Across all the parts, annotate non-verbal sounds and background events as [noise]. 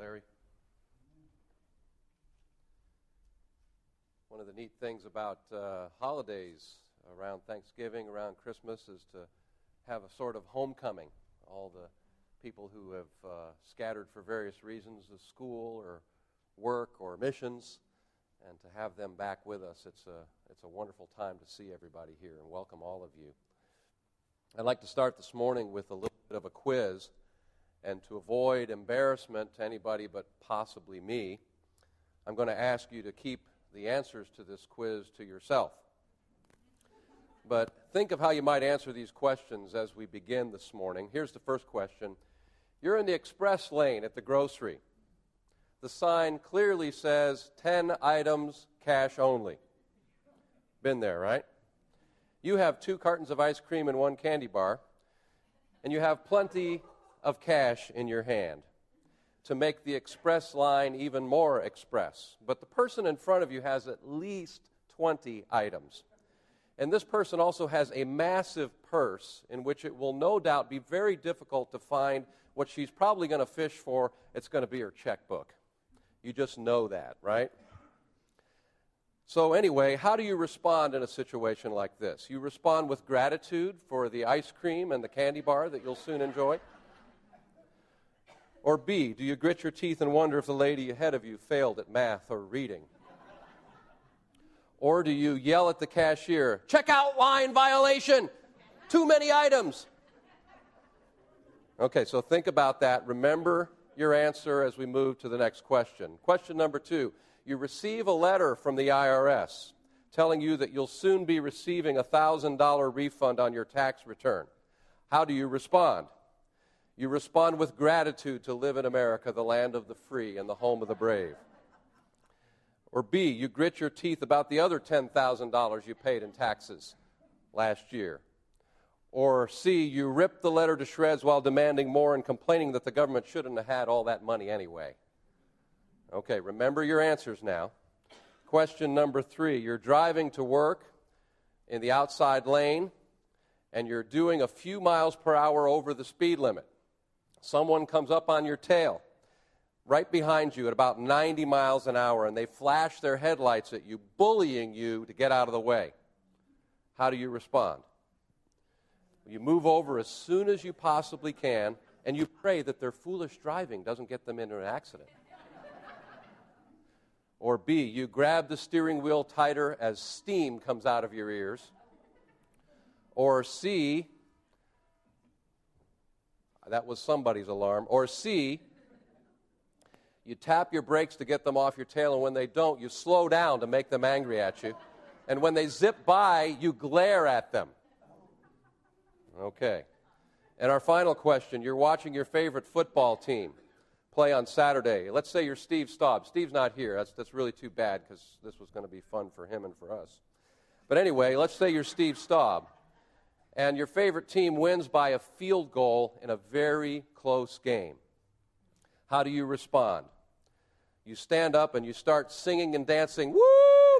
Larry. One of the neat things about uh, holidays around Thanksgiving, around Christmas, is to have a sort of homecoming. All the people who have uh, scattered for various reasons, the school or work or missions, and to have them back with us. It's a, it's a wonderful time to see everybody here and welcome all of you. I'd like to start this morning with a little bit of a quiz. And to avoid embarrassment to anybody but possibly me, I'm going to ask you to keep the answers to this quiz to yourself. But think of how you might answer these questions as we begin this morning. Here's the first question You're in the express lane at the grocery. The sign clearly says 10 items, cash only. Been there, right? You have two cartons of ice cream and one candy bar, and you have plenty of cash in your hand to make the express line even more express. But the person in front of you has at least 20 items. And this person also has a massive purse in which it will no doubt be very difficult to find what she's probably going to fish for. It's going to be her checkbook. You just know that, right? So, anyway, how do you respond in a situation like this? You respond with gratitude for the ice cream and the candy bar that you'll soon enjoy. Or B, do you grit your teeth and wonder if the lady ahead of you failed at math or reading? Or do you yell at the cashier, checkout line violation, too many items? Okay, so think about that. Remember your answer as we move to the next question. Question number two You receive a letter from the IRS telling you that you'll soon be receiving a $1,000 refund on your tax return. How do you respond? You respond with gratitude to live in America, the land of the free and the home of the brave. Or B, you grit your teeth about the other $10,000 you paid in taxes last year. Or C, you rip the letter to shreds while demanding more and complaining that the government shouldn't have had all that money anyway. Okay, remember your answers now. Question number three you're driving to work in the outside lane and you're doing a few miles per hour over the speed limit someone comes up on your tail right behind you at about 90 miles an hour and they flash their headlights at you, bullying you to get out of the way. How do you respond? You move over as soon as you possibly can and you pray that their foolish driving doesn't get them into an accident. or B, you grab the steering wheel tighter as steam comes out of your ears. Or C, that was somebody's alarm. Or C, you tap your brakes to get them off your tail, and when they don't, you slow down to make them angry at you. And when they zip by, you glare at them. Okay. And our final question you're watching your favorite football team play on Saturday. Let's say you're Steve Staub. Steve's not here. That's, that's really too bad because this was going to be fun for him and for us. But anyway, let's say you're Steve Staub and your favorite team wins by a field goal in a very close game. How do you respond? You stand up and you start singing and dancing, Woo,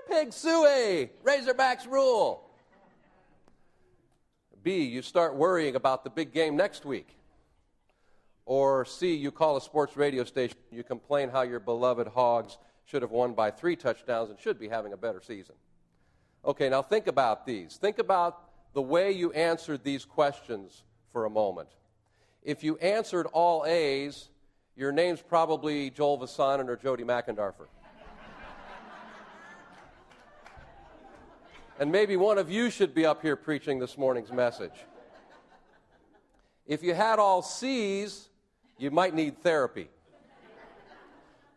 Pig Sooie, Razorbacks rule. B, you start worrying about the big game next week. Or C, you call a sports radio station, you complain how your beloved Hogs should have won by three touchdowns and should be having a better season. Okay, now think about these. Think about the way you answered these questions for a moment. If you answered all A's, your name's probably Joel Vasanen or Jody McIndarfer. and maybe one of you should be up here preaching this morning's message. If you had all C's, you might need therapy.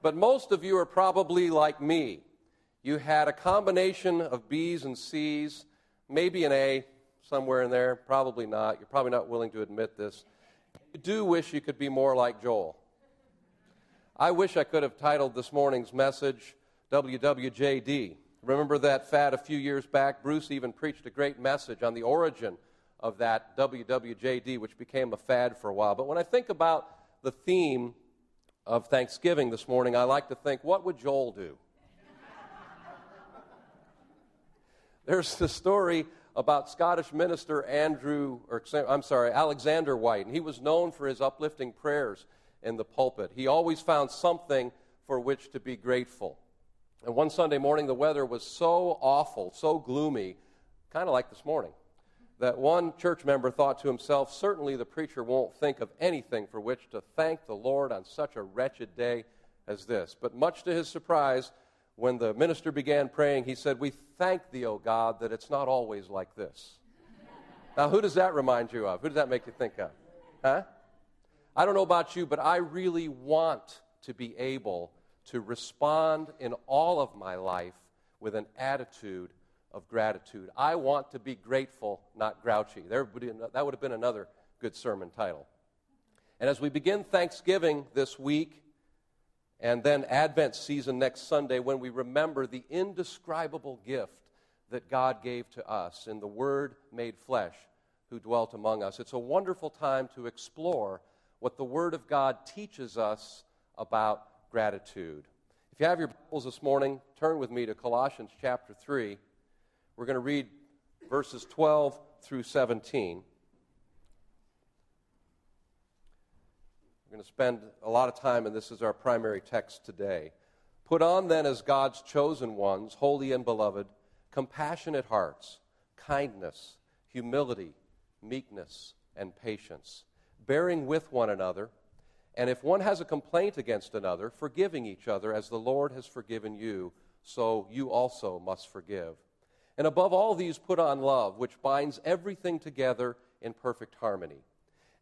But most of you are probably like me. You had a combination of B's and C's, maybe an A, somewhere in there. Probably not. You're probably not willing to admit this. You do wish you could be more like Joel. I wish I could have titled this morning's message WWJD. Remember that fad a few years back? Bruce even preached a great message on the origin of that WWJD, which became a fad for a while. But when I think about the theme of Thanksgiving this morning, I like to think, what would Joel do? [laughs] There's the story about Scottish minister Andrew, or I'm sorry, Alexander Whyte, and he was known for his uplifting prayers in the pulpit. He always found something for which to be grateful. And one Sunday morning, the weather was so awful, so gloomy, kind of like this morning, that one church member thought to himself, Certainly the preacher won't think of anything for which to thank the Lord on such a wretched day as this. But much to his surprise, when the minister began praying, he said, We thank thee, O God, that it's not always like this. now, who does that remind you of? Who does that make you think of? Huh? I don't know about you, but I really want to be able to respond in all of my life with an attitude of gratitude. I want to be grateful, not grouchy. There would that would have been another good sermon title. And as we begin Thanksgiving this week, and then Advent season next Sunday, when we remember the indescribable gift that God gave to us in the Word made flesh who dwelt among us, it's a wonderful time to explore what the Word of God teaches us about gratitude. If you have your Bibles this morning, turn with me to Colossians chapter 3. We're going to read verses 12 through 17. We're going to spend a lot of time, and this is our primary text today. Put on then as God's chosen ones, holy and beloved, compassionate hearts, kindness, humility, meekness, and patience bearing with one another, and if one has a complaint against another, forgiving each other as the Lord has forgiven you, so you also must forgive. And above all these, put on love, which binds everything together in perfect harmony.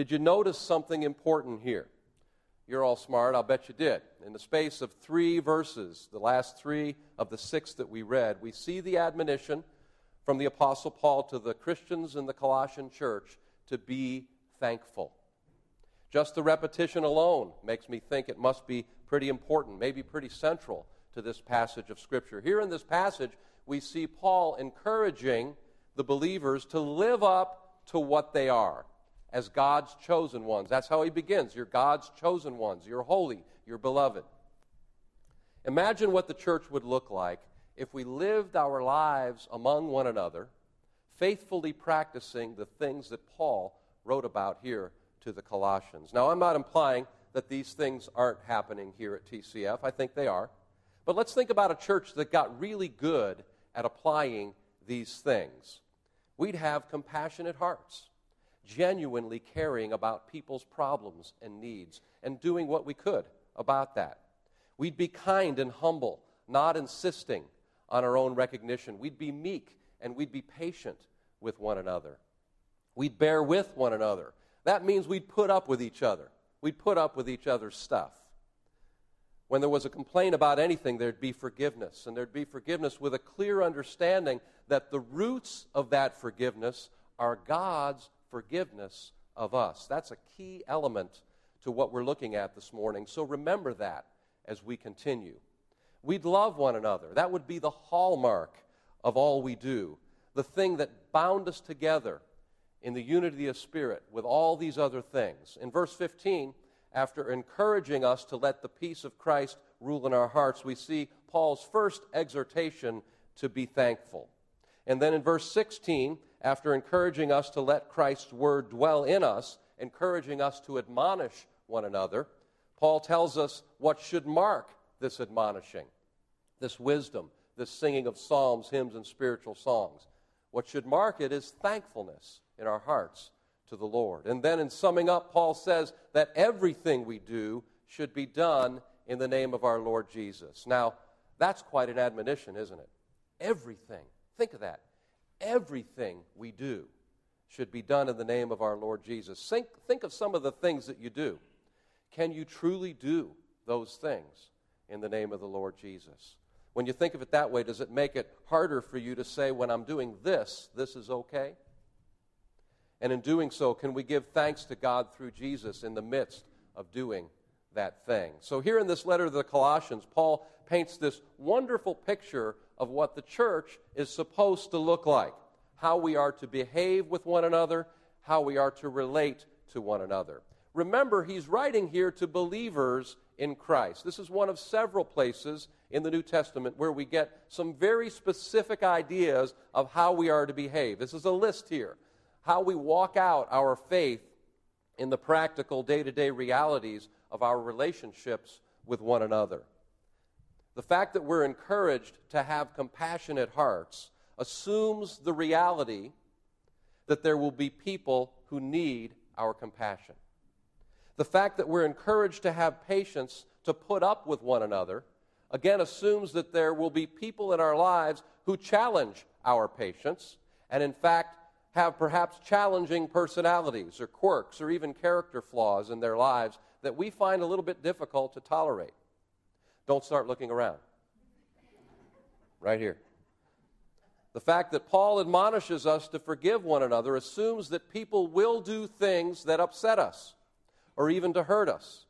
Did you notice something important here? You're all smart, I'll bet you did. In the space of three verses, the last three of the six that we read, we see the admonition from the Apostle Paul to the Christians in the Colossian church to be thankful. Just the repetition alone makes me think it must be pretty important, maybe pretty central to this passage of Scripture. Here in this passage, we see Paul encouraging the believers to live up to what they are as God's chosen ones. That's how he begins. You're God's chosen ones. You're holy. You're beloved. Imagine what the church would look like if we lived our lives among one another, faithfully practicing the things that Paul wrote about here to the Colossians. Now, I'm not implying that these things aren't happening here at TCF. I think they are. But let's think about a church that got really good at applying these things. We'd have compassionate hearts, genuinely caring about people's problems and needs, and doing what we could about that. We'd be kind and humble, not insisting on our own recognition. We'd be meek and we'd be patient with one another. We'd bear with one another. That means we'd put up with each other. We'd put up with each other's stuff. When there was a complaint about anything, there'd be forgiveness. And there'd be forgiveness with a clear understanding that the roots of that forgiveness are God's forgiveness of us. That's a key element to what we're looking at this morning. So remember that as we continue. We'd love one another. That would be the hallmark of all we do, the thing that bound us together in the unity of spirit with all these other things. In verse 15, after encouraging us to let the peace of Christ rule in our hearts, we see Paul's first exhortation to be thankful. And then in verse 16, after encouraging us to let Christ's word dwell in us, encouraging us to admonish one another, Paul tells us what should mark this admonishing, this wisdom, this singing of psalms, hymns, and spiritual songs. What should mark it is thankfulness in our hearts to the Lord. And then in summing up, Paul says that everything we do should be done in the name of our Lord Jesus. Now, that's quite an admonition, isn't it? Everything. Think of that. Everything we do should be done in the name of our Lord Jesus. Think, think of some of the things that you do. Can you truly do those things? in the name of the Lord Jesus. When you think of it that way, does it make it harder for you to say, when I'm doing this, this is okay? And in doing so, can we give thanks to God through Jesus in the midst of doing that thing. So, here in this letter to the Colossians, Paul paints this wonderful picture of what the church is supposed to look like, how we are to behave with one another, how we are to relate to one another. Remember, he's writing here to believers in Christ. This is one of several places in the New Testament where we get some very specific ideas of how we are to behave. This is a list here. How we walk out our faith in the practical day to day realities of our relationships with one another. The fact that we're encouraged to have compassionate hearts assumes the reality that there will be people who need our compassion. The fact that we're encouraged to have patience to put up with one another, again, assumes that there will be people in our lives who challenge our patience and, in fact, have perhaps challenging personalities or quirks or even character flaws in their lives that we find a little bit difficult to tolerate. Don't start looking around. Right here. The fact that Paul admonishes us to forgive one another assumes that people will do things that upset us or even to hurt us.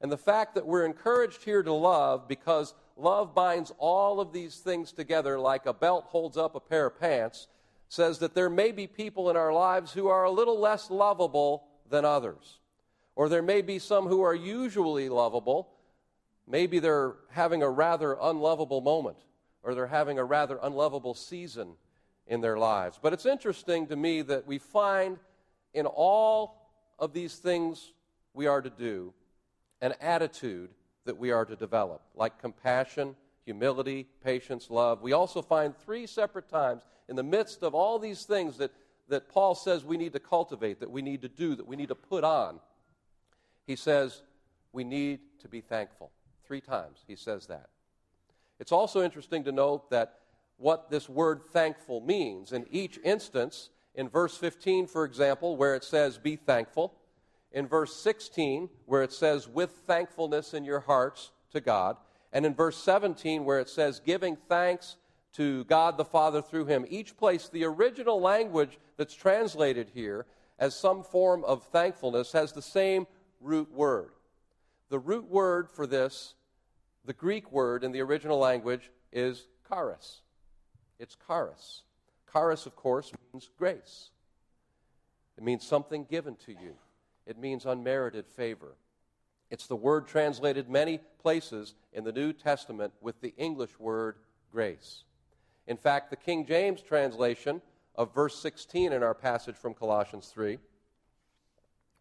And the fact that we're encouraged here to love because love binds all of these things together like a belt holds up a pair of pants says that there may be people in our lives who are a little less lovable than others. Or there may be some who are usually lovable. Maybe they're having a rather unlovable moment or they're having a rather unlovable season in their lives. But it's interesting to me that we find in all of these things we are to do an attitude that we are to develop, like compassion, humility, patience, love. We also find three separate times in the midst of all these things that, that Paul says we need to cultivate, that we need to do, that we need to put on. He says we need to be thankful. Three times he says that. It's also interesting to note that what this word thankful means. In each instance, in verse 15, for example, where it says, Be thankful, in verse 16, where it says, With thankfulness in your hearts to God, and in verse 17, where it says, Giving thanks to God the Father through him. Each place, the original language that's translated here as some form of thankfulness has the same root word. The root word for this, the Greek word in the original language, is charis. It's charis. Charis, of course, means grace. It means something given to you. It means unmerited favor. It's the word translated many places in the New Testament with the English word grace. In fact, the King James translation of verse 16 in our passage from Colossians 3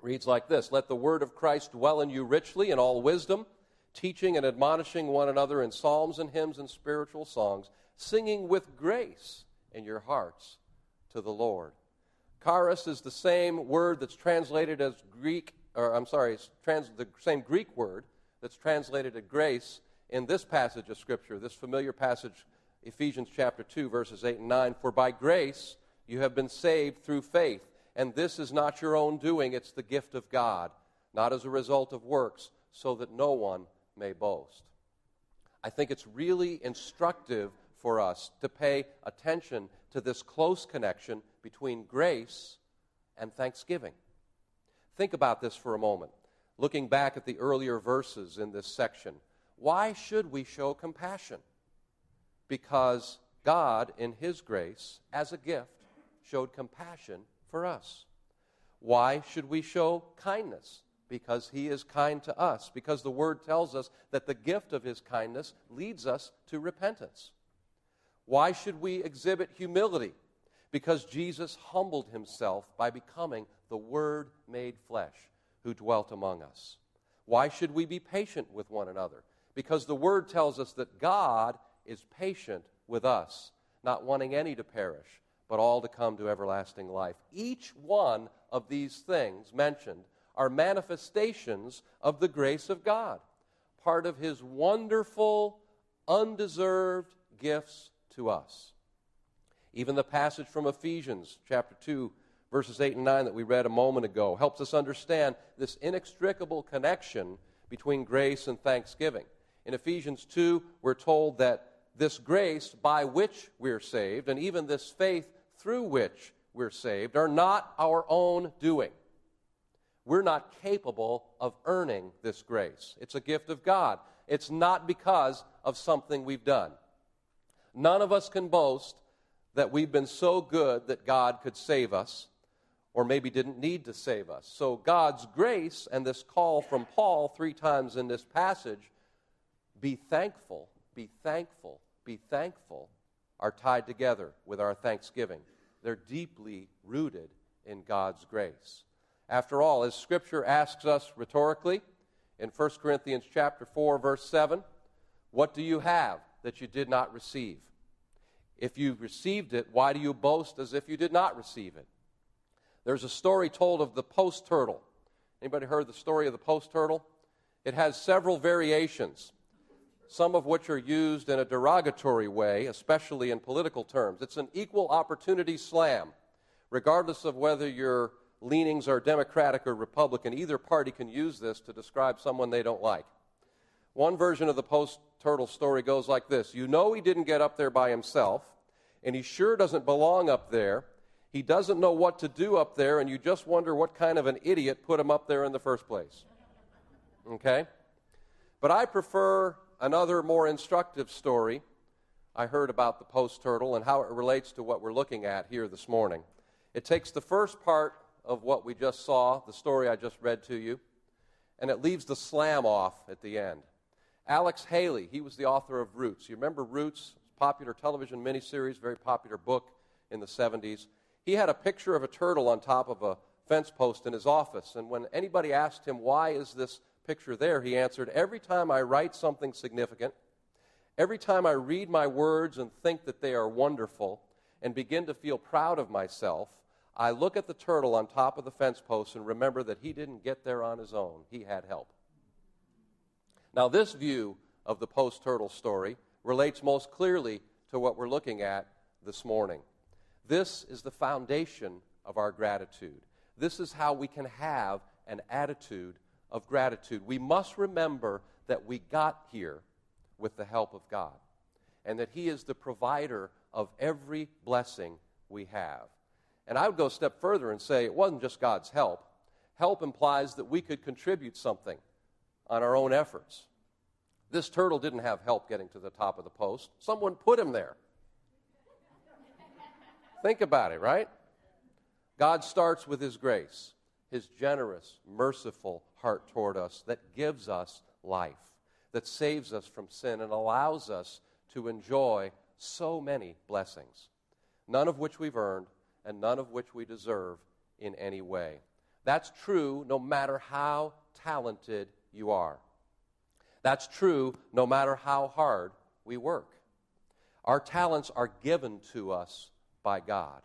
reads like this Let the word of Christ dwell in you richly in all wisdom, teaching and admonishing one another in psalms and hymns and spiritual songs, singing with grace in your hearts to the Lord. Charis is the same word that's translated as Greek, or I'm sorry, trans, the same Greek word that's translated as grace in this passage of Scripture, this familiar passage, Ephesians chapter 2, verses 8 and 9. For by grace you have been saved through faith and this is not your own doing, it's the gift of God, not as a result of works, so that no one may boast. I think it's really instructive for us to pay attention to this close connection between grace and thanksgiving. Think about this for a moment. Looking back at the earlier verses in this section, why should we show compassion? Because God, in His grace, as a gift, showed compassion for us. Why should we show kindness? Because he is kind to us, because the word tells us that the gift of his kindness leads us to repentance. Why should we exhibit humility? Because Jesus humbled himself by becoming the Word made flesh who dwelt among us. Why should we be patient with one another? Because the Word tells us that God is patient with us, not wanting any to perish, but all to come to everlasting life. Each one of these things mentioned are manifestations of the grace of God, part of His wonderful, undeserved gifts to us. Even the passage from Ephesians chapter 2, verses 8 and 9 that we read a moment ago helps us understand this inextricable connection between grace and thanksgiving. In Ephesians 2, we're told that this grace by which we're saved, and even this faith through which we're saved are not our own doing. We're not capable of earning this grace. It's a gift of God. It's not because of something we've done. None of us can boast that we've been so good that God could save us, or maybe didn't need to save us. So, God's grace and this call from Paul three times in this passage be thankful, be thankful, be thankful are tied together with our thanksgiving. They're deeply rooted in God's grace. After all, as Scripture asks us rhetorically in 1 Corinthians chapter 4, verse 7, what do you have that you did not receive? If you received it, why do you boast as if you did not receive it? There's a story told of the post turtle. Anybody heard the story of the post turtle? It has several variations some of which are used in a derogatory way, especially in political terms. It's an equal opportunity slam. Regardless of whether your leanings are Democratic or Republican, either party can use this to describe someone they don't like. One version of the post turtle story goes like this You know he didn't get up there by himself, and he sure doesn't belong up there. He doesn't know what to do up there, and you just wonder what kind of an idiot put him up there in the first place. Okay? But I prefer another more instructive story I heard about the post turtle and how it relates to what we're looking at here this morning. It takes the first part of what we just saw, the story I just read to you, and it leaves the slam off at the end. Alex Haley, he was the author of Roots. You remember Roots, popular television miniseries, very popular book in the 70s. He had a picture of a turtle on top of a fence post in his office, and when anybody asked him, Why is this picture there, he answered, Every time I write something significant, every time I read my words and think that they are wonderful and begin to feel proud of myself, I look at the turtle on top of the fence post and remember that he didn't get there on his own. He had help. Now, this view of the post turtle story relates most clearly to what we're looking at this morning. This is the foundation of our gratitude. This is how we can have an attitude of gratitude. We must remember that we got here with the help of God and that He is the provider of every blessing we have. And I would go a step further and say it wasn't just God's help. Help implies that we could contribute something on our own efforts. This turtle didn't have help getting to the top of the post, someone put him there. Think about it, right? God starts with His grace his generous, merciful heart toward us that gives us life, that saves us from sin and allows us to enjoy so many blessings, none of which we've earned and none of which we deserve in any way. That's true no matter how talented you are. That's true no matter how hard we work. Our talents are given to us by God.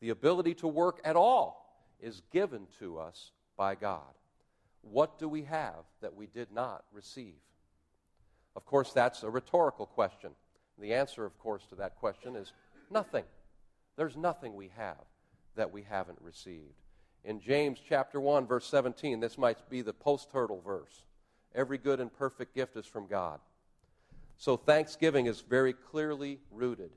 The ability to work at all is given to us by God. What do we have that we did not receive? Of course, that's a rhetorical question. The answer, of course, to that question is nothing. There's nothing we have that we haven't received. In James chapter 1 verse 17, this might be the post-turtle verse. Every good and perfect gift is from God. So thanksgiving is very clearly rooted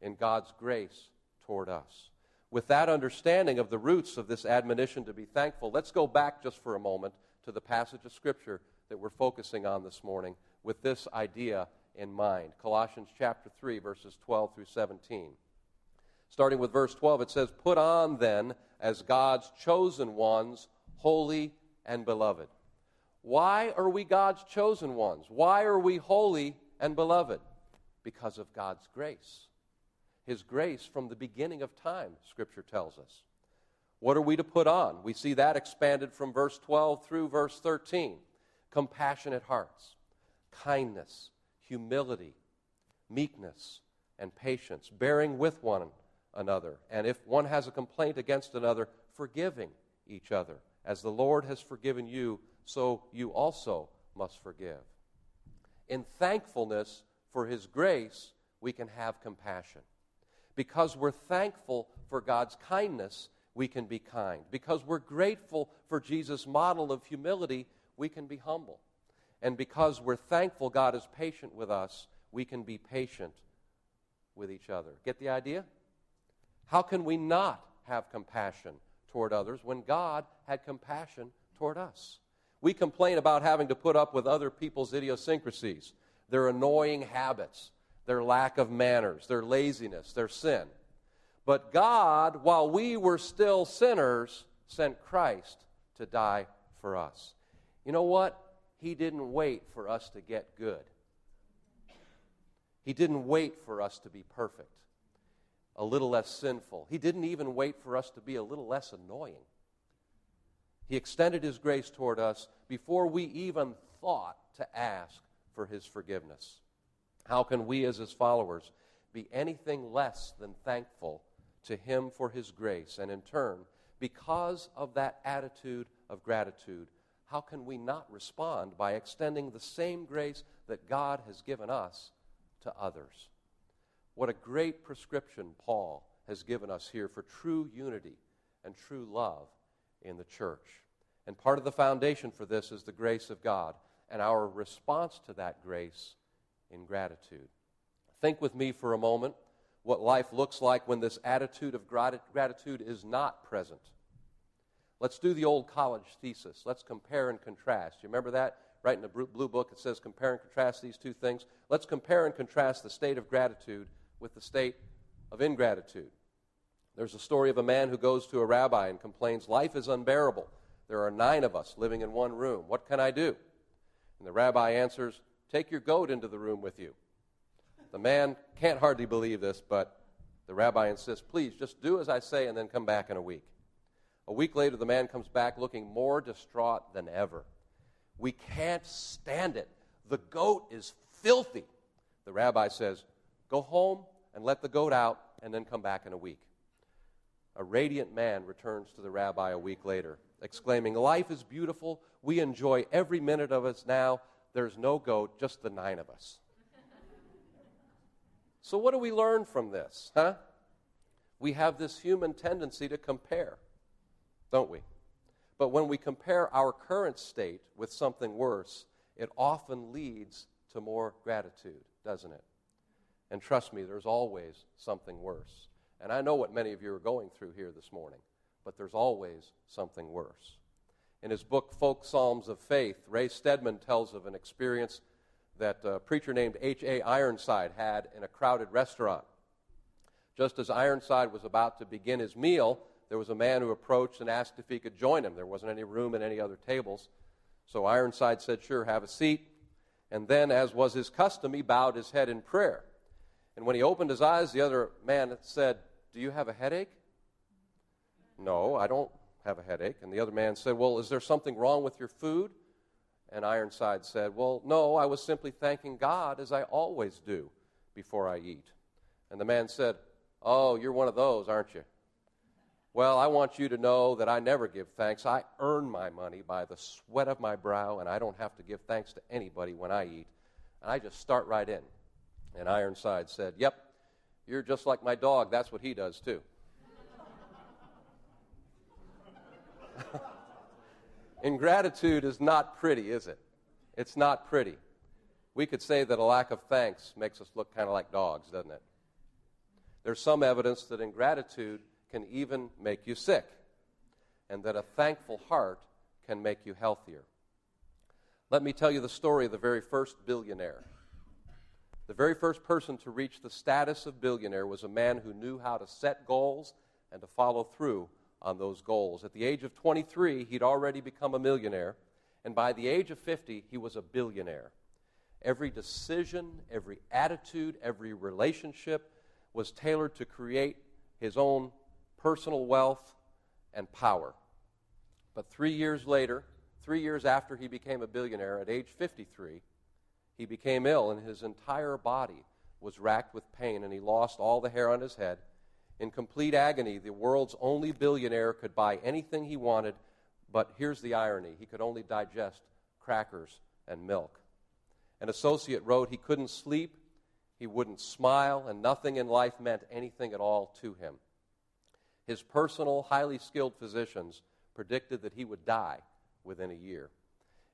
in God's grace toward us with that understanding of the roots of this admonition to be thankful, let's go back just for a moment to the passage of Scripture that we're focusing on this morning with this idea in mind. Colossians chapter 3, verses 12 through 17. Starting with verse 12, it says, Put on then as God's chosen ones, holy and beloved. Why are we God's chosen ones? Why are we holy and beloved? Because of God's grace. His grace from the beginning of time, Scripture tells us. What are we to put on? We see that expanded from verse 12 through verse 13. Compassionate hearts, kindness, humility, meekness, and patience, bearing with one another. And if one has a complaint against another, forgiving each other. As the Lord has forgiven you, so you also must forgive. In thankfulness for His grace, we can have compassion. Because we're thankful for God's kindness, we can be kind. Because we're grateful for Jesus' model of humility, we can be humble. And because we're thankful God is patient with us, we can be patient with each other. Get the idea? How can we not have compassion toward others when God had compassion toward us. We complain about having to put up with other people's idiosyncrasies, their annoying habits, their lack of manners, their laziness, their sin. But God, while we were still sinners, sent Christ to die for us. You know what? He didn't wait for us to get good. He didn't wait for us to be perfect, a little less sinful. He didn't even wait for us to be a little less annoying. He extended His grace toward us before we even thought to ask for His forgiveness. How can we, as His followers, be anything less than thankful to Him for His grace? And in turn, because of that attitude of gratitude, how can we not respond by extending the same grace that God has given us to others? What a great prescription Paul has given us here for true unity and true love in the church. And part of the foundation for this is the grace of God and our response to that grace in gratitude. Think with me for a moment what life looks like when this attitude of gratitude is not present. Let's do the old college thesis. Let's compare and contrast. You remember that? Right in the blue book, it says compare and contrast these two things. Let's compare and contrast the state of gratitude with the state of ingratitude. There's a story of a man who goes to a rabbi and complains, Life is unbearable. There are nine of us living in one room. What can I do? And the rabbi answers, Take your goat into the room with you. The man can't hardly believe this, but the rabbi insists, Please, just do as I say and then come back in a week. A week later, the man comes back looking more distraught than ever. We can't stand it. The goat is filthy. The rabbi says, Go home and let the goat out, and then come back in a week. A radiant man returns to the rabbi a week later, exclaiming, Life is beautiful. We enjoy every minute of us now. There's no goat, just the nine of us. [laughs] so, what do we learn from this, huh? We have this human tendency to compare don't we? But when we compare our current state with something worse, it often leads to more gratitude, doesn't it? And trust me, there's always something worse. And I know what many of you are going through here this morning, but there's always something worse. In his book, Folk Psalms of Faith, Ray Stedman tells of an experience that a preacher named H.A. Ironside had in a crowded restaurant. Just as Ironside was about to begin his meal, there was a man who approached and asked if he could join him. There wasn't any room at any other tables. So Ironside said, Sure, have a seat. And then, as was his custom, he bowed his head in prayer. And when he opened his eyes, the other man said, Do you have a headache? No, I don't have a headache. And the other man said, Well, is there something wrong with your food? And Ironside said, Well, no, I was simply thanking God as I always do before I eat. And the man said, Oh, you're one of those, aren't you? Well, I want you to know that I never give thanks. I earn my money by the sweat of my brow, and I don't have to give thanks to anybody when I eat. And I just start right in. And Ironside said, Yep, you're just like my dog. That's what he does, too. [laughs] Ingratitude is not pretty, is it? It's not pretty. We could say that a lack of thanks makes us look kind of like dogs, doesn't it? There's some evidence that ingratitude can even make you sick, and that a thankful heart can make you healthier. Let me tell you the story of the very first billionaire. The very first person to reach the status of billionaire was a man who knew how to set goals and to follow through on those goals. At the age of 23, he'd already become a millionaire, and by the age of 50, he was a billionaire. Every decision, every attitude, every relationship was tailored to create his own personal wealth, and power. But three years later, three years after he became a billionaire, at age 53, he became ill and his entire body was racked with pain and he lost all the hair on his head. In complete agony, the world's only billionaire could buy anything he wanted, but here's the irony he could only digest crackers and milk. An associate wrote he couldn't sleep, he wouldn't smile, and nothing in life meant anything at all to him. His personal, highly skilled physicians predicted that he would die within a year.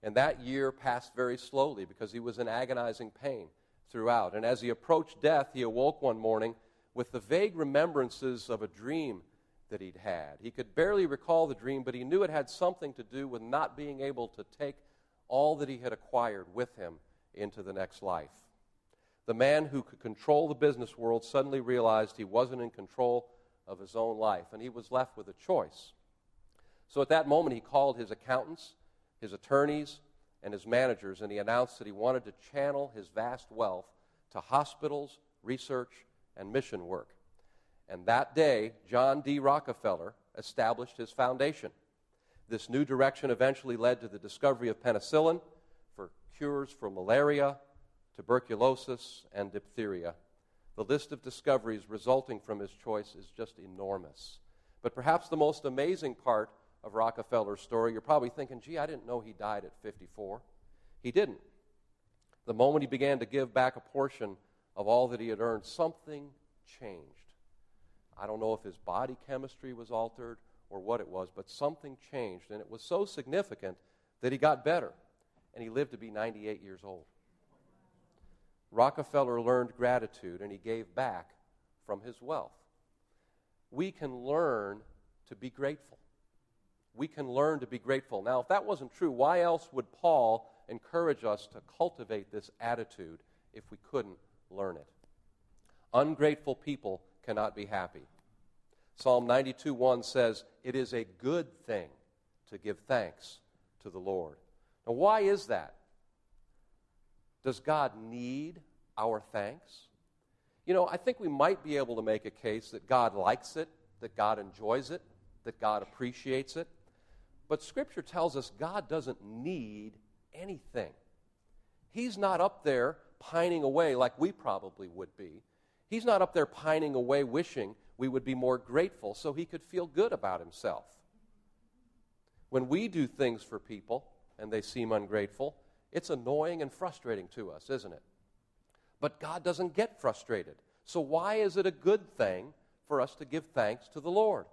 And that year passed very slowly because he was in agonizing pain throughout. And as he approached death, he awoke one morning with the vague remembrances of a dream that he'd had. He could barely recall the dream, but he knew it had something to do with not being able to take all that he had acquired with him into the next life. The man who could control the business world suddenly realized he wasn't in control of his own life, and he was left with a choice. So at that moment, he called his accountants, his attorneys, and his managers, and he announced that he wanted to channel his vast wealth to hospitals, research, and mission work. And that day, John D. Rockefeller established his foundation. This new direction eventually led to the discovery of penicillin for cures for malaria, tuberculosis, and diphtheria. The list of discoveries resulting from his choice is just enormous. But perhaps the most amazing part of Rockefeller's story, you're probably thinking, gee, I didn't know he died at 54. He didn't. The moment he began to give back a portion of all that he had earned, something changed. I don't know if his body chemistry was altered or what it was, but something changed. And it was so significant that he got better. And he lived to be 98 years old. Rockefeller learned gratitude and he gave back from his wealth. We can learn to be grateful. We can learn to be grateful. Now, if that wasn't true, why else would Paul encourage us to cultivate this attitude if we couldn't learn it? Ungrateful people cannot be happy. Psalm 92 1 says, It is a good thing to give thanks to the Lord. Now, why is that? Does God need our thanks? You know, I think we might be able to make a case that God likes it, that God enjoys it, that God appreciates it. But Scripture tells us God doesn't need anything. He's not up there pining away like we probably would be. He's not up there pining away wishing we would be more grateful so he could feel good about himself. When we do things for people and they seem ungrateful, it's annoying and frustrating to us, isn't it? But God doesn't get frustrated. So, why is it a good thing for us to give thanks to the Lord?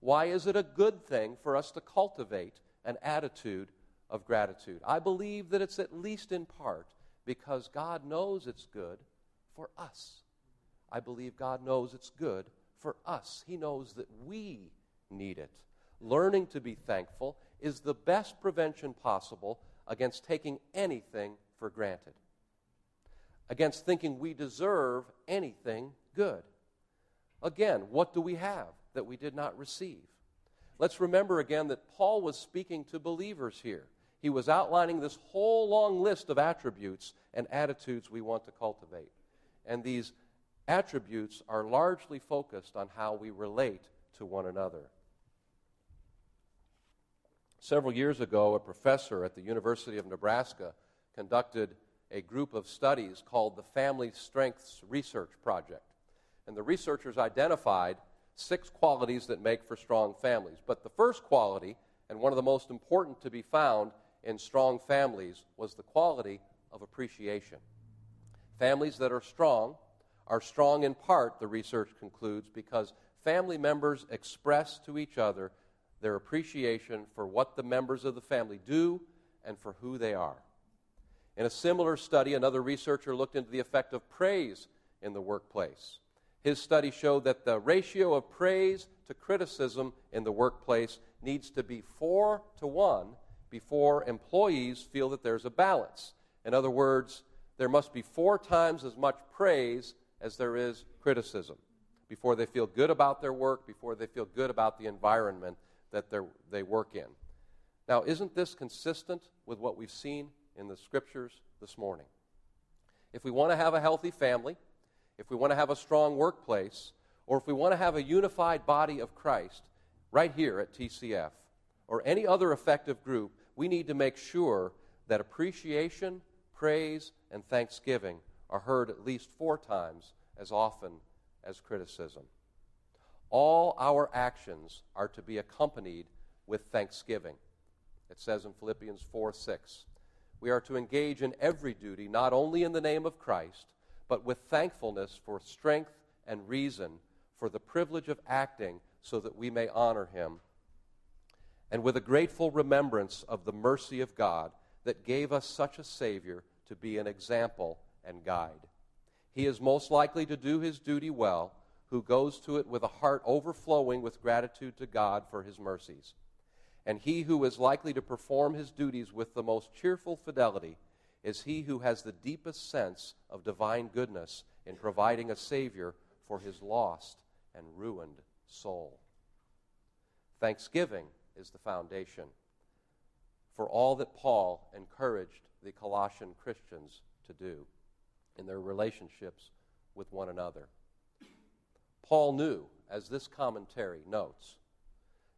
Why is it a good thing for us to cultivate an attitude of gratitude? I believe that it's at least in part because God knows it's good for us. I believe God knows it's good for us. He knows that we need it. Learning to be thankful is the best prevention possible against taking anything for granted, against thinking we deserve anything good. Again, what do we have that we did not receive? Let's remember again that Paul was speaking to believers here. He was outlining this whole long list of attributes and attitudes we want to cultivate. And these attributes are largely focused on how we relate to one another. Several years ago, a professor at the University of Nebraska conducted a group of studies called the Family Strengths Research Project. And the researchers identified six qualities that make for strong families. But the first quality, and one of the most important to be found in strong families, was the quality of appreciation. Families that are strong are strong in part, the research concludes, because family members express to each other their appreciation for what the members of the family do and for who they are. In a similar study, another researcher looked into the effect of praise in the workplace. His study showed that the ratio of praise to criticism in the workplace needs to be four to one before employees feel that there's a balance. In other words, there must be four times as much praise as there is criticism before they feel good about their work, before they feel good about the environment that they work in. Now, isn't this consistent with what we've seen in the scriptures this morning? If we want to have a healthy family, if we want to have a strong workplace, or if we want to have a unified body of Christ right here at TCF, or any other effective group, we need to make sure that appreciation, praise, and thanksgiving are heard at least four times as often as criticism. All our actions are to be accompanied with thanksgiving. It says in Philippians 4 6. We are to engage in every duty, not only in the name of Christ, but with thankfulness for strength and reason for the privilege of acting so that we may honor him, and with a grateful remembrance of the mercy of God that gave us such a Savior to be an example and guide. He is most likely to do his duty well who goes to it with a heart overflowing with gratitude to God for his mercies. And he who is likely to perform his duties with the most cheerful fidelity is he who has the deepest sense of divine goodness in providing a Savior for his lost and ruined soul. Thanksgiving is the foundation for all that Paul encouraged the Colossian Christians to do in their relationships with one another. Paul knew, as this commentary notes,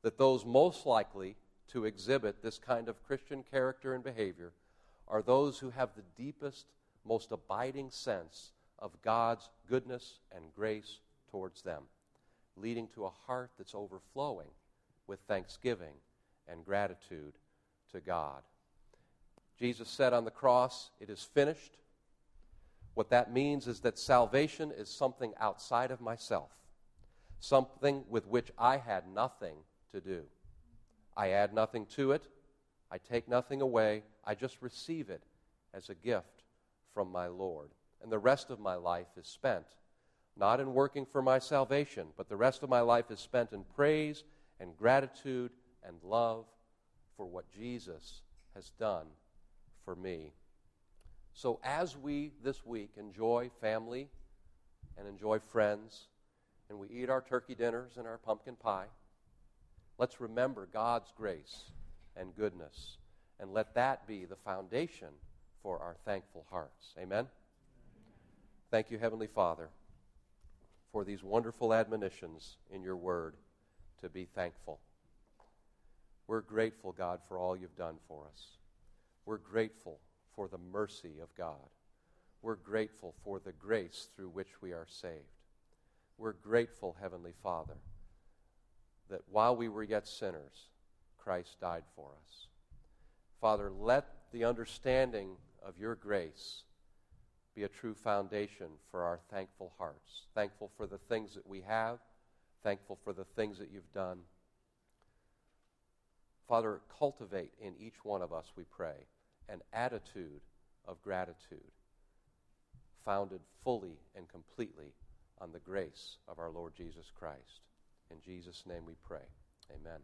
that those most likely to exhibit this kind of Christian character and behavior are those who have the deepest, most abiding sense of God's goodness and grace towards them, leading to a heart that's overflowing with thanksgiving and gratitude to God. Jesus said on the cross, It is finished. What that means is that salvation is something outside of myself, something with which I had nothing to do. I add nothing to it, I take nothing away, I just receive it as a gift from my Lord. And the rest of my life is spent not in working for my salvation, but the rest of my life is spent in praise and gratitude and love for what Jesus has done for me. So, as we this week enjoy family and enjoy friends, and we eat our turkey dinners and our pumpkin pie, let's remember God's grace and goodness, and let that be the foundation for our thankful hearts. Amen? Thank you, Heavenly Father, for these wonderful admonitions in your word to be thankful. We're grateful, God, for all you've done for us. We're grateful for the mercy of God. We're grateful for the grace through which we are saved. We're grateful, Heavenly Father, that while we were yet sinners, Christ died for us. Father, let the understanding of your grace be a true foundation for our thankful hearts. Thankful for the things that we have, thankful for the things that you've done. Father, cultivate in each one of us, we pray, an attitude of gratitude founded fully and completely on the grace of our Lord Jesus Christ. In Jesus' name we pray. Amen.